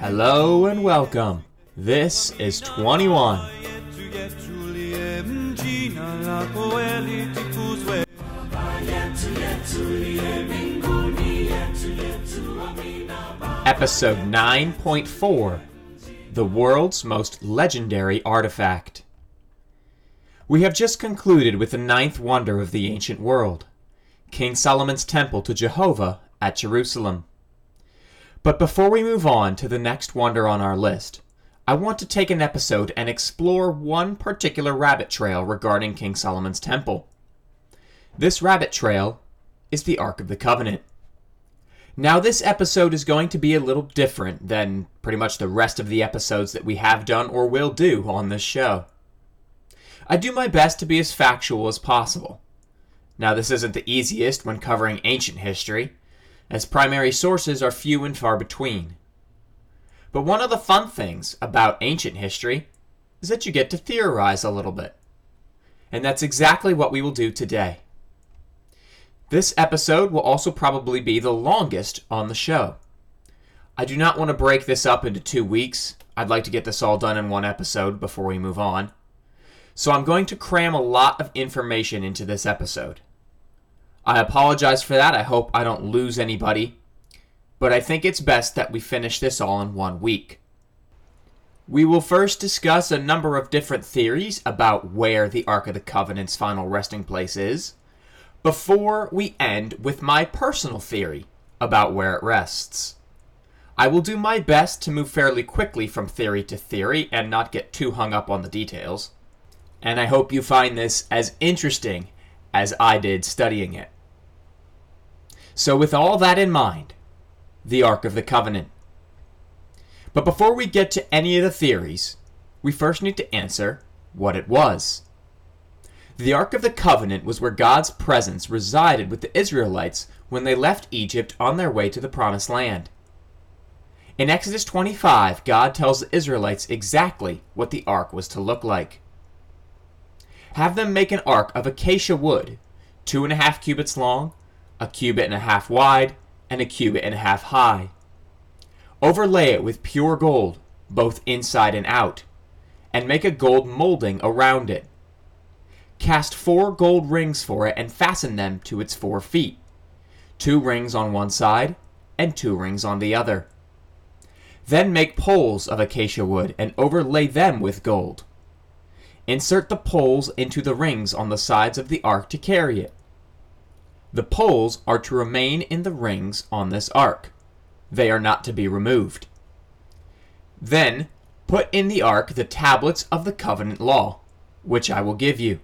Hello and welcome. This is 21. Episode 9.4 The World's Most Legendary Artifact. We have just concluded with the ninth wonder of the ancient world King Solomon's Temple to Jehovah at Jerusalem. But before we move on to the next wonder on our list, I want to take an episode and explore one particular rabbit trail regarding King Solomon's Temple. This rabbit trail is the Ark of the Covenant. Now, this episode is going to be a little different than pretty much the rest of the episodes that we have done or will do on this show. I do my best to be as factual as possible. Now, this isn't the easiest when covering ancient history, as primary sources are few and far between. But one of the fun things about ancient history is that you get to theorize a little bit. And that's exactly what we will do today. This episode will also probably be the longest on the show. I do not want to break this up into two weeks. I'd like to get this all done in one episode before we move on. So I'm going to cram a lot of information into this episode. I apologize for that. I hope I don't lose anybody. But I think it's best that we finish this all in one week. We will first discuss a number of different theories about where the Ark of the Covenant's final resting place is before we end with my personal theory about where it rests. I will do my best to move fairly quickly from theory to theory and not get too hung up on the details. And I hope you find this as interesting as I did studying it. So, with all that in mind, the Ark of the Covenant. But before we get to any of the theories, we first need to answer what it was. The Ark of the Covenant was where God's presence resided with the Israelites when they left Egypt on their way to the Promised Land. In Exodus 25, God tells the Israelites exactly what the ark was to look like. Have them make an ark of acacia wood, two and a half cubits long, a cubit and a half wide, and a cubit and a half high. Overlay it with pure gold, both inside and out, and make a gold molding around it. Cast four gold rings for it and fasten them to its four feet, two rings on one side and two rings on the other. Then make poles of acacia wood and overlay them with gold. Insert the poles into the rings on the sides of the ark to carry it. The poles are to remain in the rings on this ark. They are not to be removed. Then put in the ark the tablets of the covenant law, which I will give you.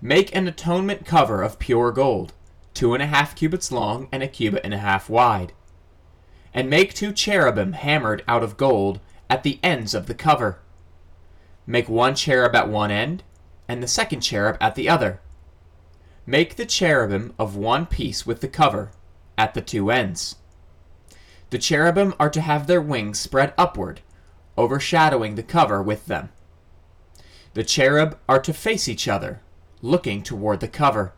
Make an atonement cover of pure gold, two and a half cubits long and a cubit and a half wide. And make two cherubim hammered out of gold at the ends of the cover. Make one cherub at one end, and the second cherub at the other. Make the cherubim of one piece with the cover, at the two ends. The cherubim are to have their wings spread upward, overshadowing the cover with them. The cherub are to face each other, looking toward the cover.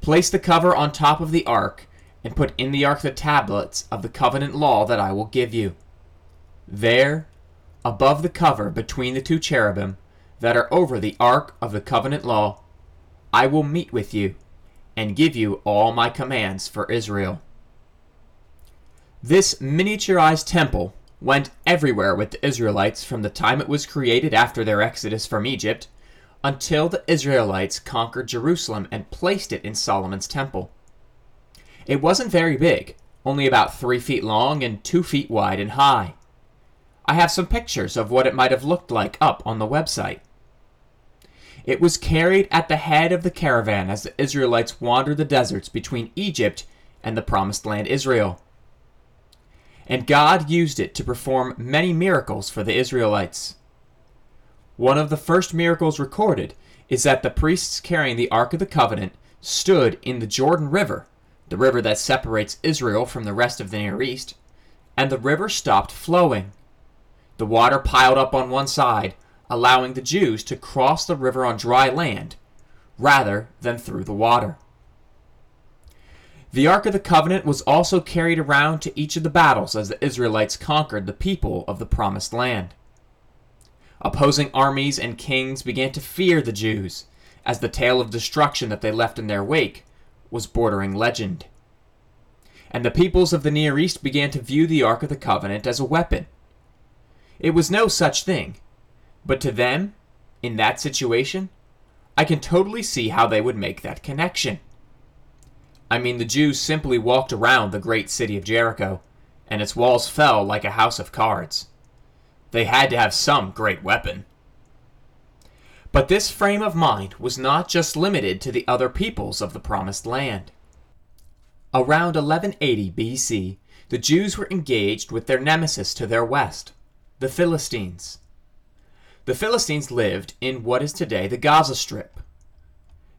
Place the cover on top of the ark, and put in the ark the tablets of the covenant law that I will give you. There, above the cover between the two cherubim that are over the ark of the covenant law, I will meet with you and give you all my commands for Israel. This miniaturized temple went everywhere with the Israelites from the time it was created after their exodus from Egypt until the Israelites conquered Jerusalem and placed it in Solomon's temple. It wasn't very big, only about three feet long and two feet wide and high. I have some pictures of what it might have looked like up on the website. It was carried at the head of the caravan as the Israelites wandered the deserts between Egypt and the promised land Israel. And God used it to perform many miracles for the Israelites. One of the first miracles recorded is that the priests carrying the Ark of the Covenant stood in the Jordan River, the river that separates Israel from the rest of the Near East, and the river stopped flowing. The water piled up on one side, allowing the Jews to cross the river on dry land rather than through the water. The Ark of the Covenant was also carried around to each of the battles as the Israelites conquered the people of the Promised Land. Opposing armies and kings began to fear the Jews, as the tale of destruction that they left in their wake was bordering legend. And the peoples of the Near East began to view the Ark of the Covenant as a weapon. It was no such thing, but to them, in that situation, I can totally see how they would make that connection. I mean, the Jews simply walked around the great city of Jericho, and its walls fell like a house of cards. They had to have some great weapon. But this frame of mind was not just limited to the other peoples of the Promised Land. Around 1180 BC, the Jews were engaged with their nemesis to their west, the Philistines. The Philistines lived in what is today the Gaza Strip.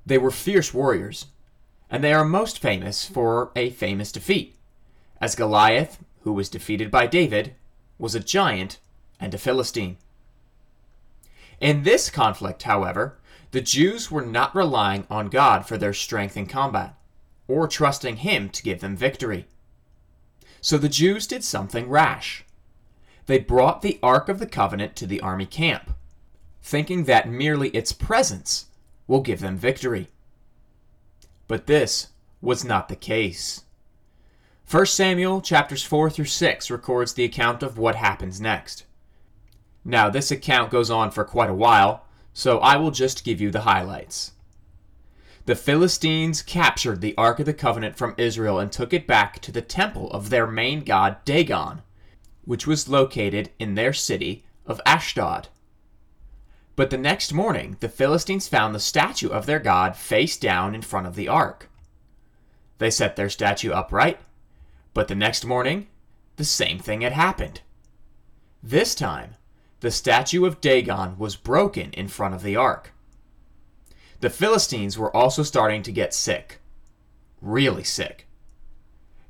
They were fierce warriors, and they are most famous for a famous defeat, as Goliath, who was defeated by David, was a giant and a Philistine. In this conflict, however, the Jews were not relying on God for their strength in combat, or trusting Him to give them victory. So the Jews did something rash. They brought the Ark of the Covenant to the army camp, thinking that merely its presence will give them victory. But this was not the case. 1 Samuel chapters 4 through 6 records the account of what happens next. Now, this account goes on for quite a while, so I will just give you the highlights. The Philistines captured the Ark of the Covenant from Israel and took it back to the temple of their main god Dagon, which was located in their city of Ashdod. But the next morning, the Philistines found the statue of their god face down in front of the ark. They set their statue upright, but the next morning, the same thing had happened. This time, the statue of Dagon was broken in front of the ark. The Philistines were also starting to get sick. Really sick.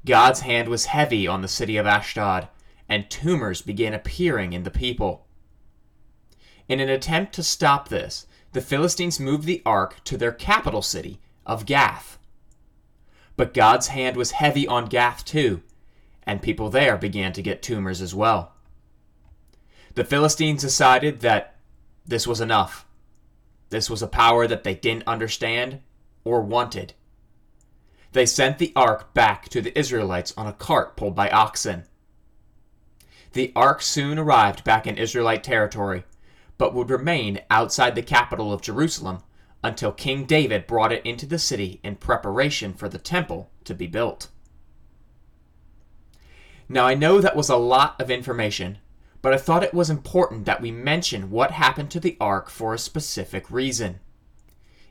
God's hand was heavy on the city of Ashdod, and tumors began appearing in the people. In an attempt to stop this, the Philistines moved the ark to their capital city of Gath. But God's hand was heavy on Gath too, and people there began to get tumors as well. The Philistines decided that this was enough. This was a power that they didn't understand or wanted. They sent the ark back to the Israelites on a cart pulled by oxen. The ark soon arrived back in Israelite territory, but would remain outside the capital of Jerusalem until King David brought it into the city in preparation for the temple to be built. Now, I know that was a lot of information, but I thought it was important that we mention what happened to the ark for a specific reason.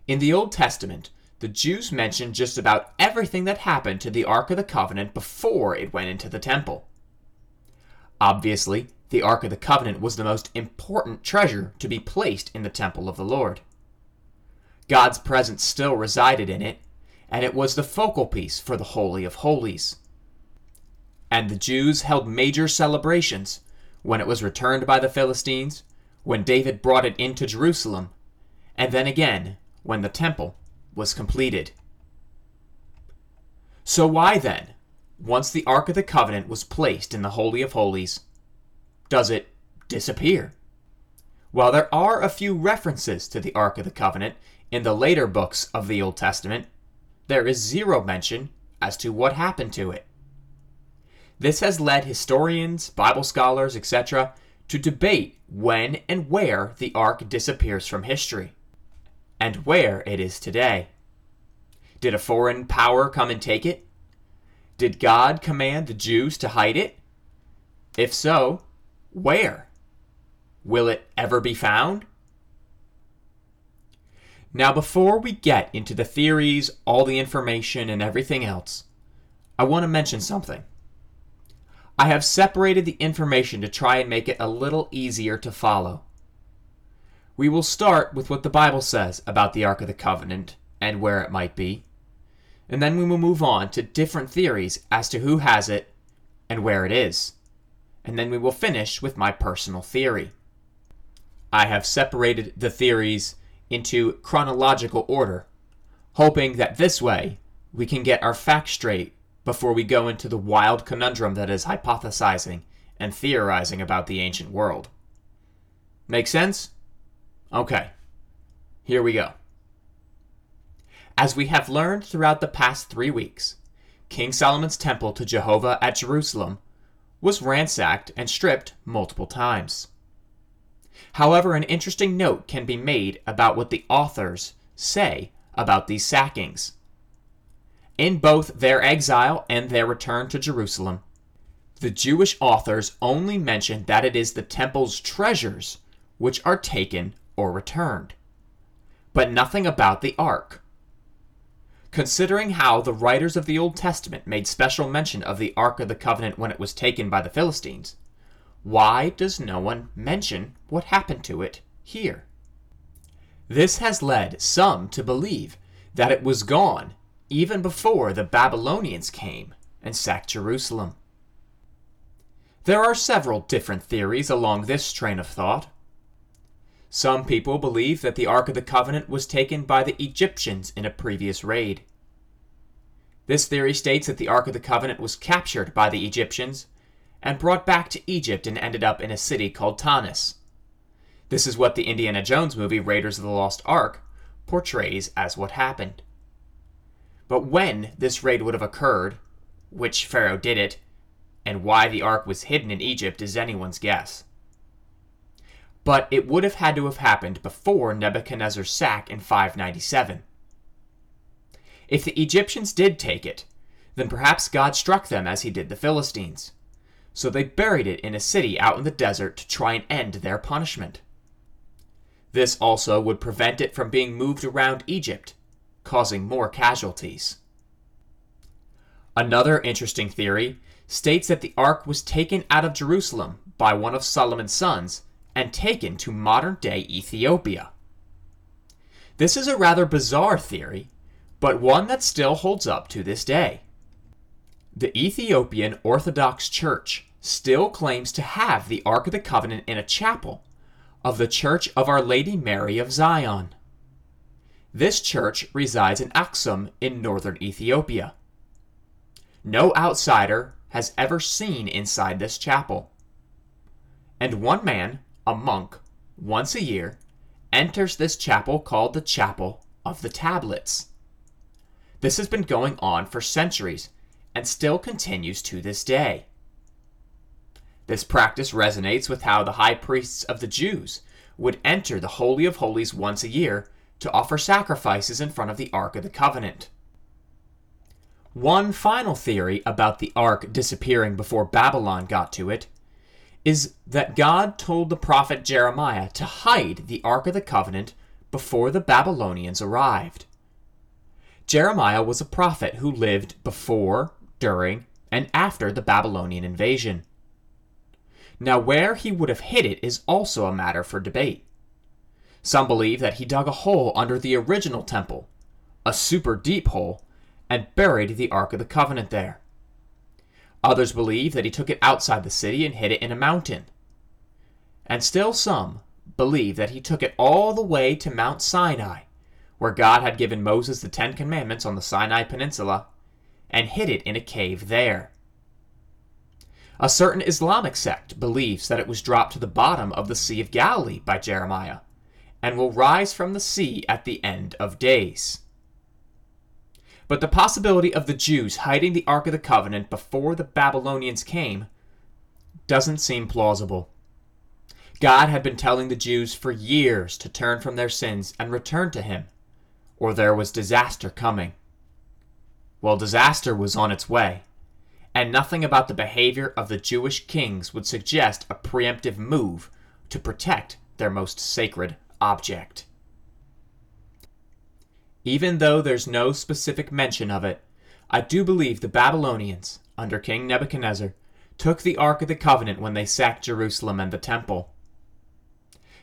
In the Old Testament, the Jews mention just about everything that happened to the Ark of the Covenant before it went into the temple. Obviously, the Ark of the Covenant was the most important treasure to be placed in the temple of the Lord. God's presence still resided in it, and it was the focal piece for the Holy of Holies. And the Jews held major celebrations when it was returned by the Philistines, when David brought it into Jerusalem, and then again when the temple was completed. So, why then, once the Ark of the Covenant was placed in the Holy of Holies, does it disappear? While there are a few references to the Ark of the Covenant in the later books of the Old Testament, there is zero mention as to what happened to it. This has led historians, Bible scholars, etc., to debate when and where the Ark disappears from history, and where it is today. Did a foreign power come and take it? Did God command the Jews to hide it? If so, where? Will it ever be found? Now, before we get into the theories, all the information, and everything else, I want to mention something. I have separated the information to try and make it a little easier to follow. We will start with what the Bible says about the Ark of the Covenant and where it might be, and then we will move on to different theories as to who has it and where it is and then we will finish with my personal theory. I have separated the theories into chronological order, hoping that this way we can get our facts straight before we go into the wild conundrum that is hypothesizing and theorizing about the ancient world. Make sense? Okay, here we go. As we have learned throughout the past three weeks, King Solomon's temple to Jehovah at Jerusalem was ransacked and stripped multiple times. However, an interesting note can be made about what the authors say about these sackings. In both their exile and their return to Jerusalem, the Jewish authors only mention that it is the temple's treasures which are taken or returned, but nothing about the ark. Considering how the writers of the Old Testament made special mention of the Ark of the Covenant when it was taken by the Philistines, why does no one mention what happened to it here? This has led some to believe that it was gone even before the Babylonians came and sacked Jerusalem. There are several different theories along this train of thought. Some people believe that the Ark of the Covenant was taken by the Egyptians in a previous raid. This theory states that the Ark of the Covenant was captured by the Egyptians and brought back to Egypt and ended up in a city called Tanis. This is what the Indiana Jones movie Raiders of the Lost Ark portrays as what happened. But when this raid would have occurred, which Pharaoh did it, and why the ark was hidden in Egypt is anyone's guess but it would have had to have happened before Nebuchadnezzar's sack in 597. If the Egyptians did take it, then perhaps God struck them as he did the Philistines. So they buried it in a city out in the desert to try and end their punishment. This also would prevent it from being moved around Egypt, causing more casualties. Another interesting theory states that the ark was taken out of Jerusalem by one of Solomon's sons and taken to modern day Ethiopia. This is a rather bizarre theory, but one that still holds up to this day. The Ethiopian Orthodox Church still claims to have the Ark of the Covenant in a chapel of the Church of Our Lady Mary of Zion. This church resides in Aksum in northern Ethiopia. No outsider has ever seen inside this chapel. And one man a monk, once a year, enters this chapel called the Chapel of the Tablets. This has been going on for centuries and still continues to this day. This practice resonates with how the high priests of the Jews would enter the Holy of Holies once a year to offer sacrifices in front of the Ark of the Covenant. One final theory about the Ark disappearing before Babylon got to it is that God told the prophet Jeremiah to hide the Ark of the Covenant before the Babylonians arrived. Jeremiah was a prophet who lived before, during, and after the Babylonian invasion. Now, where he would have hid it is also a matter for debate. Some believe that he dug a hole under the original temple, a super deep hole, and buried the Ark of the Covenant there. Others believe that he took it outside the city and hid it in a mountain. And still some believe that he took it all the way to Mount Sinai, where God had given Moses the Ten Commandments on the Sinai Peninsula, and hid it in a cave there. A certain Islamic sect believes that it was dropped to the bottom of the Sea of Galilee by Jeremiah, and will rise from the sea at the end of days. But the possibility of the Jews hiding the Ark of the Covenant before the Babylonians came doesn't seem plausible. God had been telling the Jews for years to turn from their sins and return to Him, or there was disaster coming. Well, disaster was on its way, and nothing about the behavior of the Jewish kings would suggest a preemptive move to protect their most sacred object. Even though there's no specific mention of it, I do believe the Babylonians, under King Nebuchadnezzar, took the Ark of the Covenant when they sacked Jerusalem and the Temple.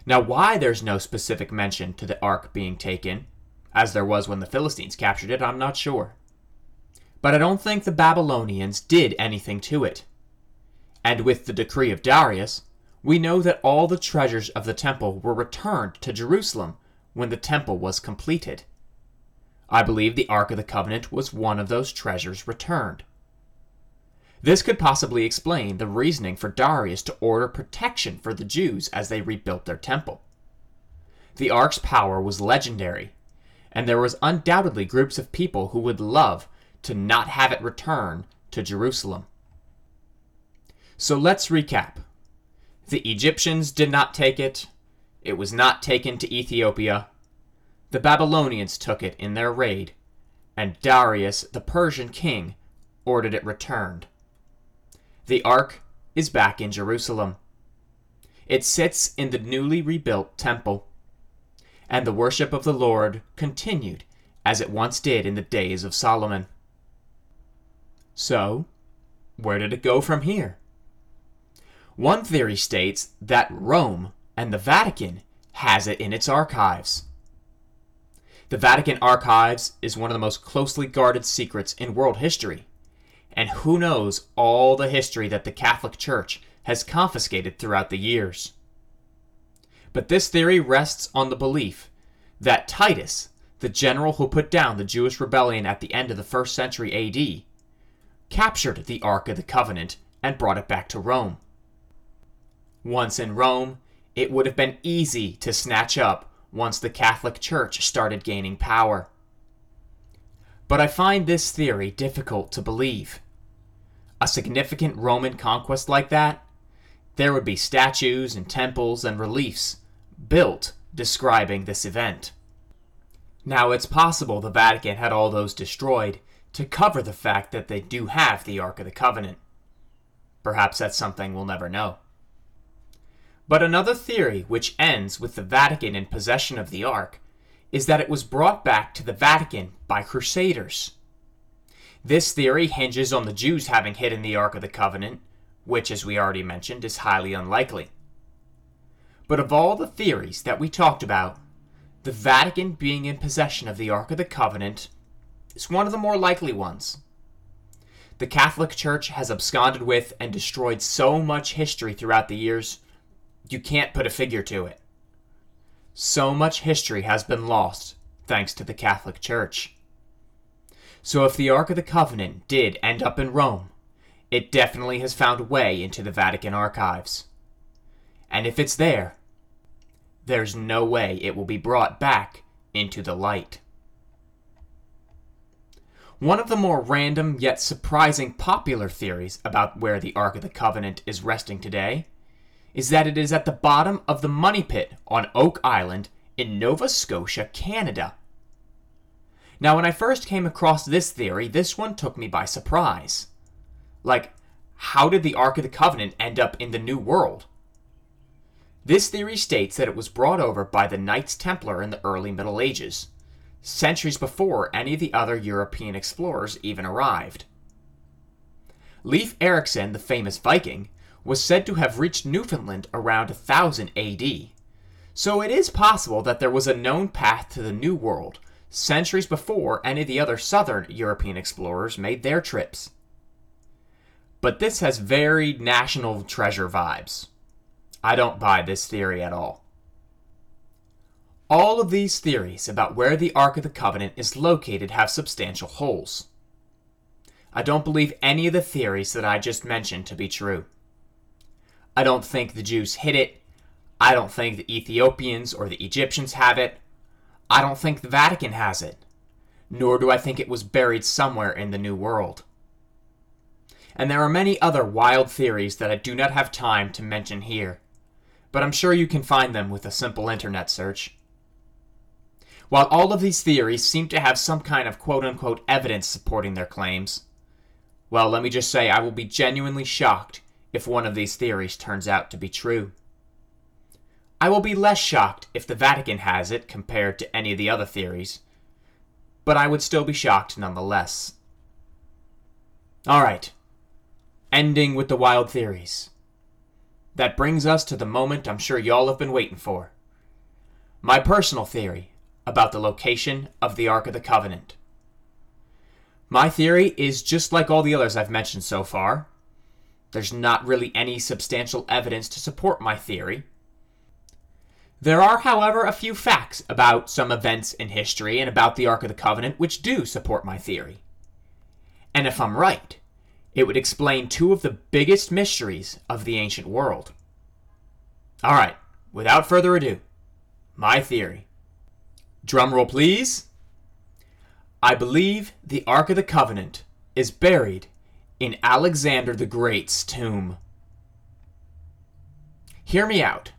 Now, why there's no specific mention to the Ark being taken, as there was when the Philistines captured it, I'm not sure. But I don't think the Babylonians did anything to it. And with the decree of Darius, we know that all the treasures of the temple were returned to Jerusalem when the temple was completed. I believe the Ark of the Covenant was one of those treasures returned. This could possibly explain the reasoning for Darius to order protection for the Jews as they rebuilt their temple. The Ark's power was legendary, and there was undoubtedly groups of people who would love to not have it return to Jerusalem. So let's recap. The Egyptians did not take it. It was not taken to Ethiopia. The Babylonians took it in their raid, and Darius, the Persian king, ordered it returned. The ark is back in Jerusalem. It sits in the newly rebuilt temple, and the worship of the Lord continued as it once did in the days of Solomon. So, where did it go from here? One theory states that Rome and the Vatican has it in its archives. The Vatican archives is one of the most closely guarded secrets in world history, and who knows all the history that the Catholic Church has confiscated throughout the years. But this theory rests on the belief that Titus, the general who put down the Jewish rebellion at the end of the first century AD, captured the Ark of the Covenant and brought it back to Rome. Once in Rome, it would have been easy to snatch up once the Catholic Church started gaining power. But I find this theory difficult to believe. A significant Roman conquest like that, there would be statues and temples and reliefs built describing this event. Now, it's possible the Vatican had all those destroyed to cover the fact that they do have the Ark of the Covenant. Perhaps that's something we'll never know. But another theory, which ends with the Vatican in possession of the Ark, is that it was brought back to the Vatican by Crusaders. This theory hinges on the Jews having hidden the Ark of the Covenant, which, as we already mentioned, is highly unlikely. But of all the theories that we talked about, the Vatican being in possession of the Ark of the Covenant is one of the more likely ones. The Catholic Church has absconded with and destroyed so much history throughout the years, you can't put a figure to it. So much history has been lost thanks to the Catholic Church. So if the Ark of the Covenant did end up in Rome, it definitely has found a way into the Vatican archives. And if it's there, there's no way it will be brought back into the light. One of the more random yet surprising popular theories about where the Ark of the Covenant is resting today is that it is at the bottom of the money pit on Oak Island in Nova Scotia, Canada. Now, when I first came across this theory, this one took me by surprise. Like, how did the Ark of the Covenant end up in the New World? This theory states that it was brought over by the Knights Templar in the early Middle Ages, centuries before any of the other European explorers even arrived. Leif Erikson, the famous Viking, was said to have reached Newfoundland around 1000 AD, so it is possible that there was a known path to the New World centuries before any of the other southern European explorers made their trips. But this has very national treasure vibes. I don't buy this theory at all. All of these theories about where the Ark of the Covenant is located have substantial holes. I don't believe any of the theories that I just mentioned to be true. I don't think the Jews hid it. I don't think the Ethiopians or the Egyptians have it. I don't think the Vatican has it. Nor do I think it was buried somewhere in the New World. And there are many other wild theories that I do not have time to mention here but I'm sure you can find them with a simple internet search. While all of these theories seem to have some kind of quote unquote evidence supporting their claims, well, let me just say I will be genuinely shocked if one of these theories turns out to be true. I will be less shocked if the Vatican has it compared to any of the other theories, but I would still be shocked nonetheless. Alright, ending with the wild theories. That brings us to the moment I'm sure y'all have been waiting for. My personal theory about the location of the Ark of the Covenant. My theory is just like all the others I've mentioned so far. There's not really any substantial evidence to support my theory. There are, however, a few facts about some events in history and about the Ark of the Covenant which do support my theory. And if I'm right, it would explain two of the biggest mysteries of the ancient world. Alright, without further ado, my theory. Drumroll, please. I believe the Ark of the Covenant is buried in Alexander the Great's tomb. Hear me out.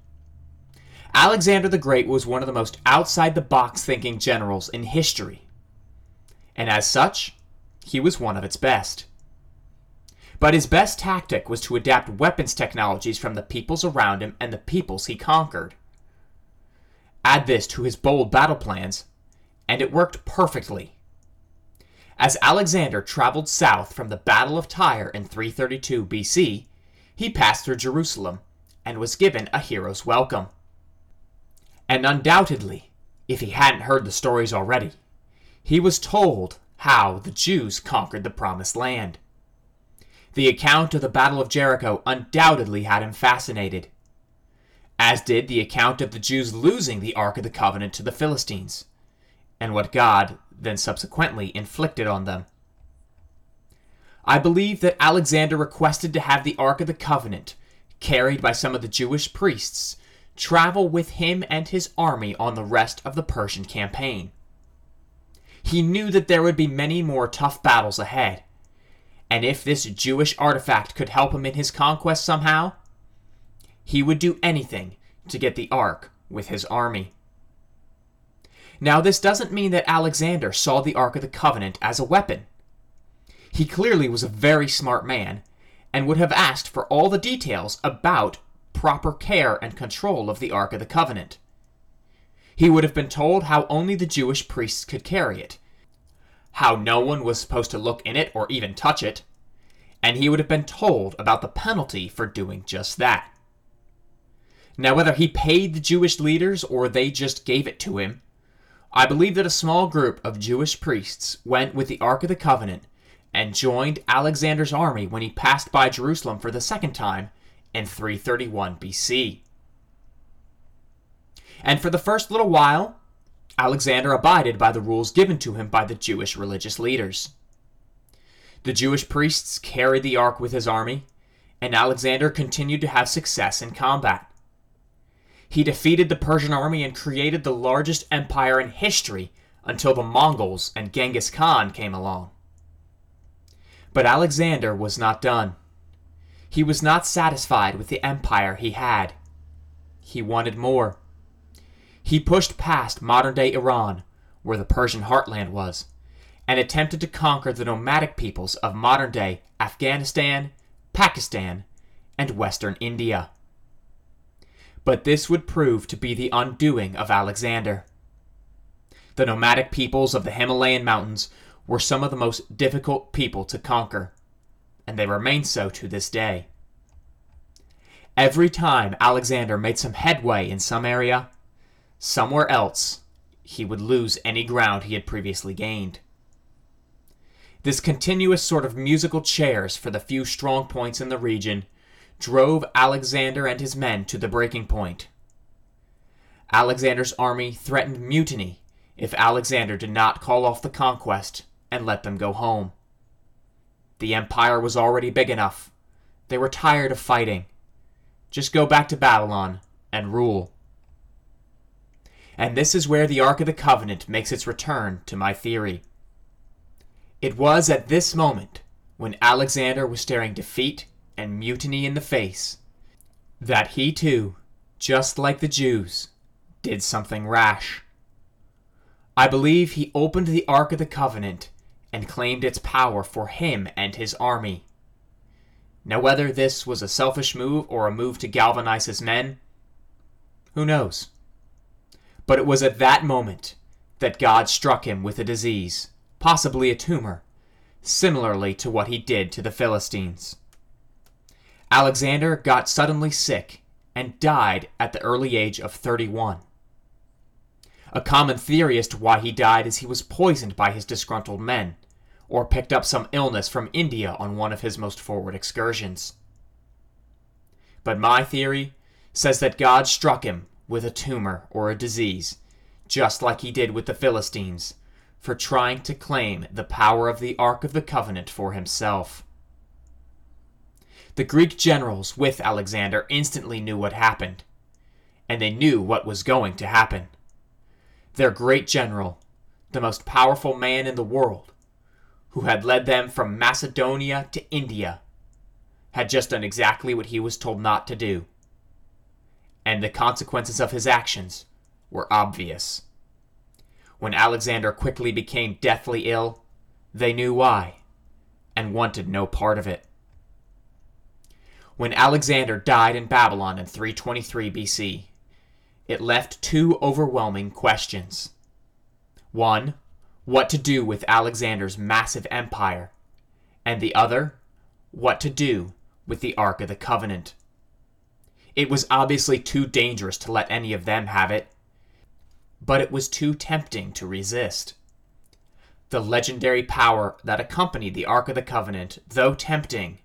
Alexander the Great was one of the most outside the box thinking generals in history, and as such, he was one of its best. But his best tactic was to adapt weapons technologies from the peoples around him and the peoples he conquered. Add this to his bold battle plans, and it worked perfectly. As Alexander traveled south from the Battle of Tyre in 332 BC, he passed through Jerusalem and was given a hero's welcome. And undoubtedly, if he hadn't heard the stories already, he was told how the Jews conquered the Promised Land. The account of the Battle of Jericho undoubtedly had him fascinated, as did the account of the Jews losing the Ark of the Covenant to the Philistines, and what God then subsequently inflicted on them. I believe that Alexander requested to have the Ark of the Covenant, carried by some of the Jewish priests, travel with him and his army on the rest of the Persian campaign. He knew that there would be many more tough battles ahead, and if this Jewish artifact could help him in his conquest somehow, he would do anything to get the Ark with his army. Now, this doesn't mean that Alexander saw the Ark of the Covenant as a weapon. He clearly was a very smart man and would have asked for all the details about proper care and control of the Ark of the Covenant. He would have been told how only the Jewish priests could carry it, how no one was supposed to look in it or even touch it, and he would have been told about the penalty for doing just that. Now, whether he paid the Jewish leaders or they just gave it to him, I believe that a small group of Jewish priests went with the Ark of the Covenant and joined Alexander's army when he passed by Jerusalem for the second time in 331 BC. And for the first little while, Alexander abided by the rules given to him by the Jewish religious leaders. The Jewish priests carried the ark with his army, and Alexander continued to have success in combat. He defeated the Persian army and created the largest empire in history until the Mongols and Genghis Khan came along. But Alexander was not done. He was not satisfied with the empire he had. He wanted more. He pushed past modern day Iran, where the Persian heartland was, and attempted to conquer the nomadic peoples of modern day Afghanistan, Pakistan, and Western India but this would prove to be the undoing of Alexander. The nomadic peoples of the Himalayan mountains were some of the most difficult people to conquer, and they remain so to this day. Every time Alexander made some headway in some area, somewhere else he would lose any ground he had previously gained. This continuous sort of musical chairs for the few strong points in the region drove Alexander and his men to the breaking point. Alexander's army threatened mutiny if Alexander did not call off the conquest and let them go home. The empire was already big enough. They were tired of fighting. Just go back to Babylon and rule. And this is where the Ark of the Covenant makes its return to my theory. It was at this moment, when Alexander was staring defeat and mutiny in the face, that he too, just like the Jews, did something rash. I believe he opened the Ark of the Covenant and claimed its power for him and his army. Now, whether this was a selfish move or a move to galvanize his men, who knows? But it was at that moment that God struck him with a disease, possibly a tumor, similarly to what he did to the Philistines. Alexander got suddenly sick and died at the early age of 31. A common theory as to why he died is he was poisoned by his disgruntled men, or picked up some illness from India on one of his most forward excursions. But my theory says that God struck him with a tumor or a disease, just like he did with the Philistines, for trying to claim the power of the Ark of the Covenant for himself. The Greek generals with Alexander instantly knew what happened, and they knew what was going to happen. Their great general, the most powerful man in the world, who had led them from Macedonia to India, had just done exactly what he was told not to do. And the consequences of his actions were obvious. When Alexander quickly became deathly ill, they knew why, and wanted no part of it. When Alexander died in Babylon in 323 BC, it left two overwhelming questions. One, what to do with Alexander's massive empire, and the other, what to do with the Ark of the Covenant. It was obviously too dangerous to let any of them have it, but it was too tempting to resist. The legendary power that accompanied the Ark of the Covenant, though tempting,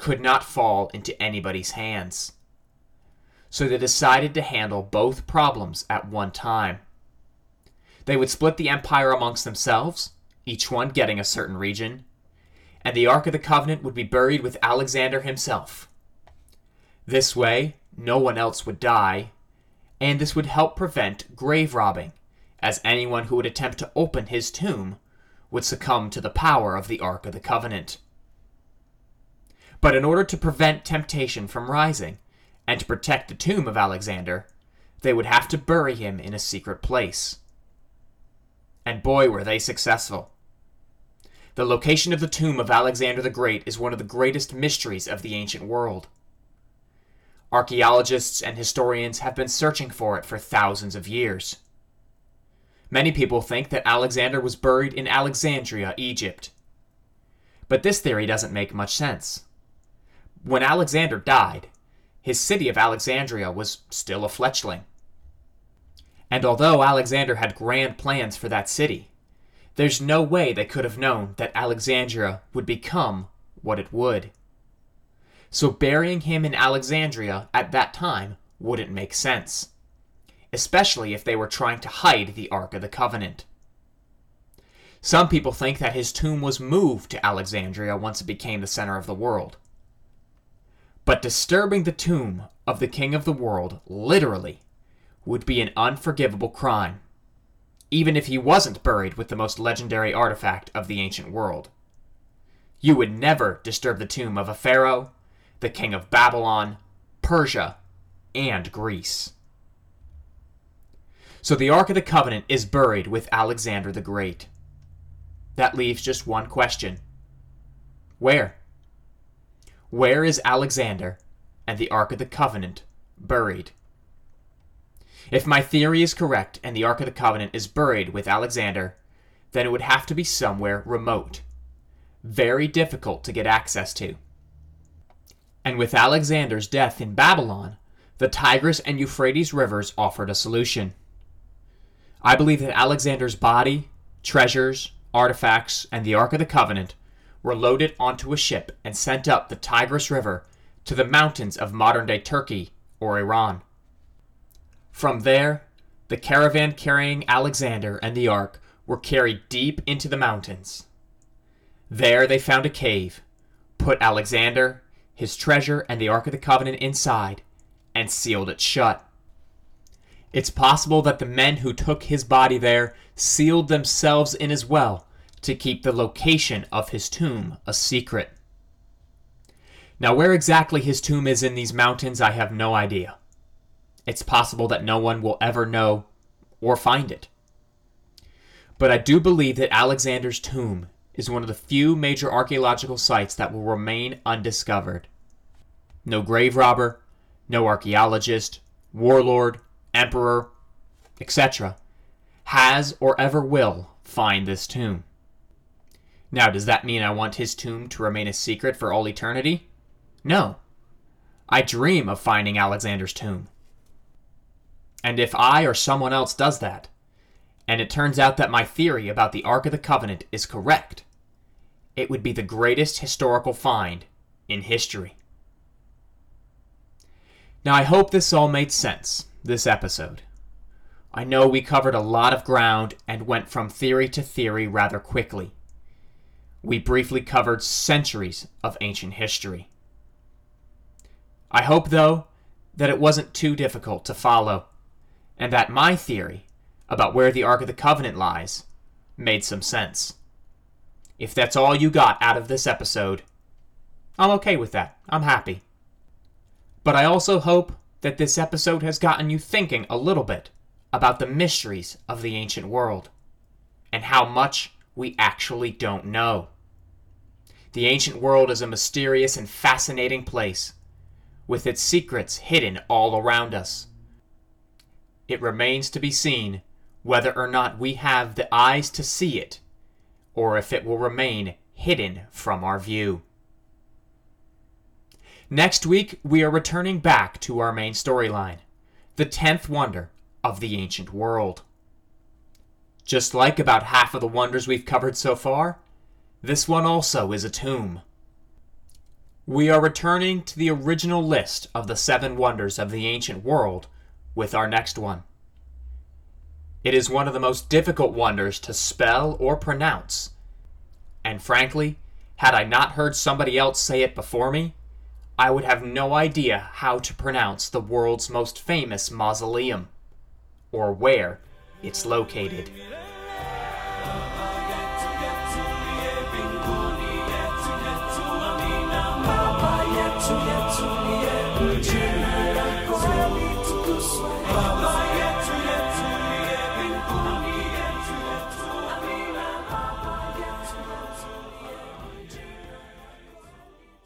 could not fall into anybody's hands. So they decided to handle both problems at one time. They would split the empire amongst themselves, each one getting a certain region, and the Ark of the Covenant would be buried with Alexander himself. This way, no one else would die, and this would help prevent grave robbing, as anyone who would attempt to open his tomb would succumb to the power of the Ark of the Covenant. But in order to prevent temptation from rising, and to protect the tomb of Alexander, they would have to bury him in a secret place. And boy, were they successful. The location of the tomb of Alexander the Great is one of the greatest mysteries of the ancient world. Archaeologists and historians have been searching for it for thousands of years. Many people think that Alexander was buried in Alexandria, Egypt. But this theory doesn't make much sense. When Alexander died, his city of Alexandria was still a fledgling. And although Alexander had grand plans for that city, there's no way they could have known that Alexandria would become what it would. So burying him in Alexandria at that time wouldn't make sense, especially if they were trying to hide the Ark of the Covenant. Some people think that his tomb was moved to Alexandria once it became the center of the world. But disturbing the tomb of the King of the World, literally, would be an unforgivable crime even if he wasn't buried with the most legendary artifact of the ancient world. You would never disturb the tomb of a pharaoh, the king of Babylon, Persia, and Greece. So the Ark of the Covenant is buried with Alexander the Great. That leaves just one question Where? Where is Alexander and the Ark of the Covenant buried? If my theory is correct and the Ark of the Covenant is buried with Alexander, then it would have to be somewhere remote, very difficult to get access to. And with Alexander's death in Babylon, the Tigris and Euphrates rivers offered a solution. I believe that Alexander's body, treasures, artifacts, and the Ark of the Covenant were loaded onto a ship and sent up the Tigris River to the mountains of modern day Turkey or Iran. From there, the caravan carrying Alexander and the ark were carried deep into the mountains. There they found a cave, put Alexander, his treasure, and the Ark of the Covenant inside, and sealed it shut. It's possible that the men who took his body there sealed themselves in as well to keep the location of his tomb a secret. Now, where exactly his tomb is in these mountains, I have no idea it's possible that no one will ever know or find it. But I do believe that Alexander's tomb is one of the few major archaeological sites that will remain undiscovered. No grave robber, no archaeologist, warlord, emperor, etc., has or ever will find this tomb. Now, does that mean I want his tomb to remain a secret for all eternity? No. I dream of finding Alexander's tomb. And if I or someone else does that, and it turns out that my theory about the Ark of the Covenant is correct, it would be the greatest historical find in history. Now, I hope this all made sense, this episode. I know we covered a lot of ground and went from theory to theory rather quickly. We briefly covered centuries of ancient history. I hope, though, that it wasn't too difficult to follow, and that my theory about where the Ark of the Covenant lies made some sense. If that's all you got out of this episode, I'm okay with that. I'm happy. But I also hope that this episode has gotten you thinking a little bit about the mysteries of the ancient world and how much we actually don't know. The ancient world is a mysterious and fascinating place, with its secrets hidden all around us. It remains to be seen whether or not we have the eyes to see it, or if it will remain hidden from our view. Next week, we are returning back to our main storyline the 10th wonder of the ancient world. Just like about half of the wonders we've covered so far, this one also is a tomb. We are returning to the original list of the seven wonders of the ancient world with our next one. It is one of the most difficult wonders to spell or pronounce. And frankly, had I not heard somebody else say it before me, I would have no idea how to pronounce the world's most famous mausoleum, or where it's located.